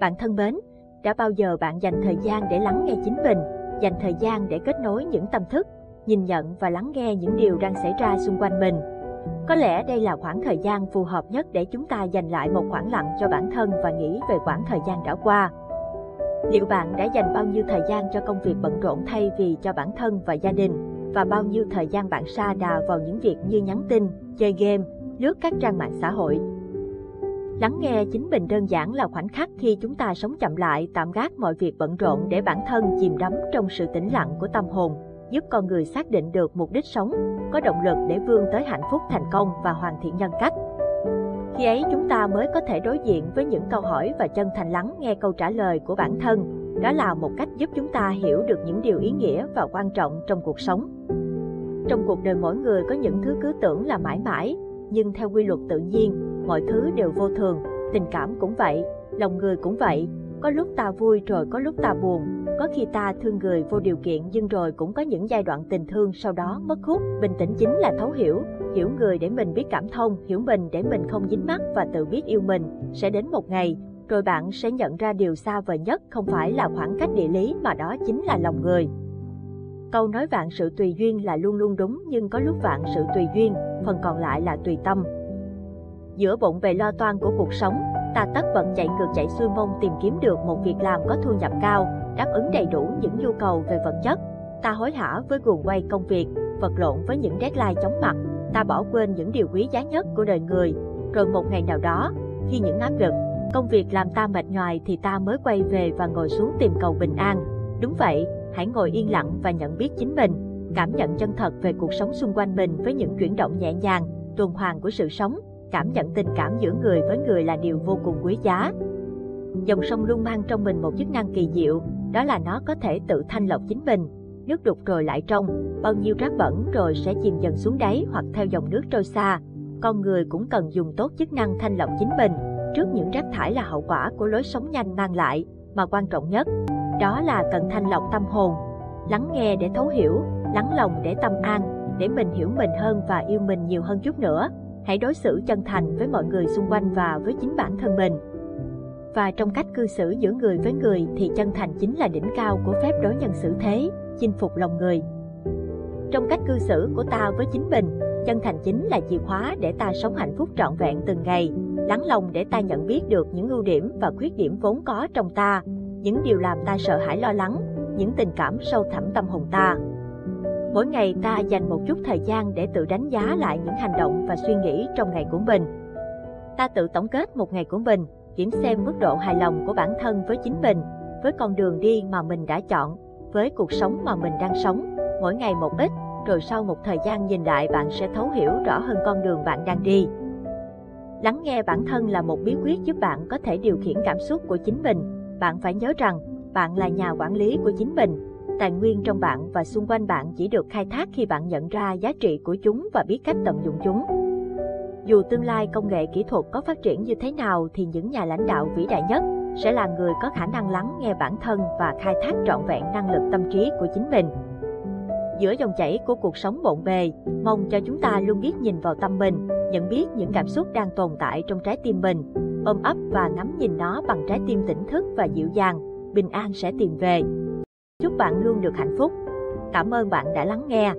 Bạn thân mến, đã bao giờ bạn dành thời gian để lắng nghe chính mình, dành thời gian để kết nối những tâm thức, nhìn nhận và lắng nghe những điều đang xảy ra xung quanh mình? Có lẽ đây là khoảng thời gian phù hợp nhất để chúng ta dành lại một khoảng lặng cho bản thân và nghĩ về khoảng thời gian đã qua. Liệu bạn đã dành bao nhiêu thời gian cho công việc bận rộn thay vì cho bản thân và gia đình? Và bao nhiêu thời gian bạn sa đà vào những việc như nhắn tin, chơi game, lướt các trang mạng xã hội? Lắng nghe chính mình đơn giản là khoảnh khắc khi chúng ta sống chậm lại, tạm gác mọi việc bận rộn để bản thân chìm đắm trong sự tĩnh lặng của tâm hồn, giúp con người xác định được mục đích sống, có động lực để vươn tới hạnh phúc thành công và hoàn thiện nhân cách. Khi ấy chúng ta mới có thể đối diện với những câu hỏi và chân thành lắng nghe câu trả lời của bản thân. Đó là một cách giúp chúng ta hiểu được những điều ý nghĩa và quan trọng trong cuộc sống. Trong cuộc đời mỗi người có những thứ cứ tưởng là mãi mãi, nhưng theo quy luật tự nhiên, mọi thứ đều vô thường, tình cảm cũng vậy, lòng người cũng vậy, có lúc ta vui rồi có lúc ta buồn, có khi ta thương người vô điều kiện nhưng rồi cũng có những giai đoạn tình thương sau đó mất hút. Bình tĩnh chính là thấu hiểu, hiểu người để mình biết cảm thông, hiểu mình để mình không dính mắc và tự biết yêu mình. Sẽ đến một ngày, rồi bạn sẽ nhận ra điều xa vời nhất không phải là khoảng cách địa lý mà đó chính là lòng người. Câu nói vạn sự tùy duyên là luôn luôn đúng nhưng có lúc vạn sự tùy duyên, phần còn lại là tùy tâm. Giữa bộn bề lo toan của cuộc sống, ta tất bận chạy ngược chạy xuôi mong tìm kiếm được một việc làm có thu nhập cao, đáp ứng đầy đủ những nhu cầu về vật chất. Ta hối hả với guồng quay công việc, vật lộn với những deadline chóng mặt, ta bỏ quên những điều quý giá nhất của đời người. Rồi một ngày nào đó, khi những áp lực, công việc làm ta mệt nhoài thì ta mới quay về và ngồi xuống tìm cầu bình an. Đúng vậy, hãy ngồi yên lặng và nhận biết chính mình, cảm nhận chân thật về cuộc sống xung quanh mình với những chuyển động nhẹ nhàng, tuần hoàn của sự sống, cảm nhận tình cảm giữa người với người là điều vô cùng quý giá. Dòng sông luôn mang trong mình một chức năng kỳ diệu, đó là nó có thể tự thanh lọc chính mình. Nước đục rồi lại trong, bao nhiêu rác bẩn rồi sẽ chìm dần xuống đáy hoặc theo dòng nước trôi xa. Con người cũng cần dùng tốt chức năng thanh lọc chính mình, trước những rác thải là hậu quả của lối sống nhanh mang lại, mà quan trọng nhất, đó là cần thanh lọc tâm hồn. Lắng nghe để thấu hiểu, lắng lòng để tâm an, để mình hiểu mình hơn và yêu mình nhiều hơn chút nữa hãy đối xử chân thành với mọi người xung quanh và với chính bản thân mình. Và trong cách cư xử giữa người với người thì chân thành chính là đỉnh cao của phép đối nhân xử thế, chinh phục lòng người. Trong cách cư xử của ta với chính mình, chân thành chính là chìa khóa để ta sống hạnh phúc trọn vẹn từng ngày, lắng lòng để ta nhận biết được những ưu điểm và khuyết điểm vốn có trong ta, những điều làm ta sợ hãi lo lắng, những tình cảm sâu thẳm tâm hồn ta. Mỗi ngày ta dành một chút thời gian để tự đánh giá lại những hành động và suy nghĩ trong ngày của mình. Ta tự tổng kết một ngày của mình, kiểm xem mức độ hài lòng của bản thân với chính mình, với con đường đi mà mình đã chọn, với cuộc sống mà mình đang sống, mỗi ngày một ít, rồi sau một thời gian nhìn lại bạn sẽ thấu hiểu rõ hơn con đường bạn đang đi. Lắng nghe bản thân là một bí quyết giúp bạn có thể điều khiển cảm xúc của chính mình. Bạn phải nhớ rằng, bạn là nhà quản lý của chính mình, tài nguyên trong bạn và xung quanh bạn chỉ được khai thác khi bạn nhận ra giá trị của chúng và biết cách tận dụng chúng. Dù tương lai công nghệ kỹ thuật có phát triển như thế nào thì những nhà lãnh đạo vĩ đại nhất sẽ là người có khả năng lắng nghe bản thân và khai thác trọn vẹn năng lực tâm trí của chính mình. Giữa dòng chảy của cuộc sống bộn bề, mong cho chúng ta luôn biết nhìn vào tâm mình, nhận biết những cảm xúc đang tồn tại trong trái tim mình, ôm ấp và ngắm nhìn nó bằng trái tim tỉnh thức và dịu dàng, bình an sẽ tìm về. Chúc bạn luôn được hạnh phúc. Cảm ơn bạn đã lắng nghe.